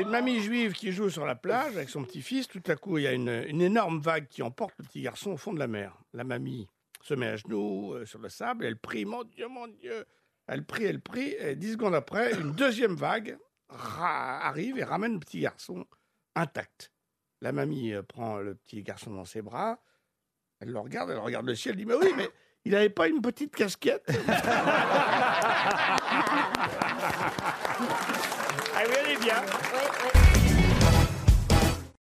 une mamie juive qui joue sur la plage avec son petit-fils. Tout à coup, il y a une, énorme vague qui emporte le petit garçon au fond de la mer. La mamie se met à genoux euh, sur le sable, elle prie, mon Dieu, mon Dieu. Elle prie, elle prie, et dix secondes après, une deuxième vague arrive et ramène le petit garçon intact. La mamie euh, prend le petit garçon dans ses bras, elle le regarde, elle regarde le ciel, elle dit Mais oui, mais il n'avait pas une petite casquette Ah oui, elle est bien. Oui, oui.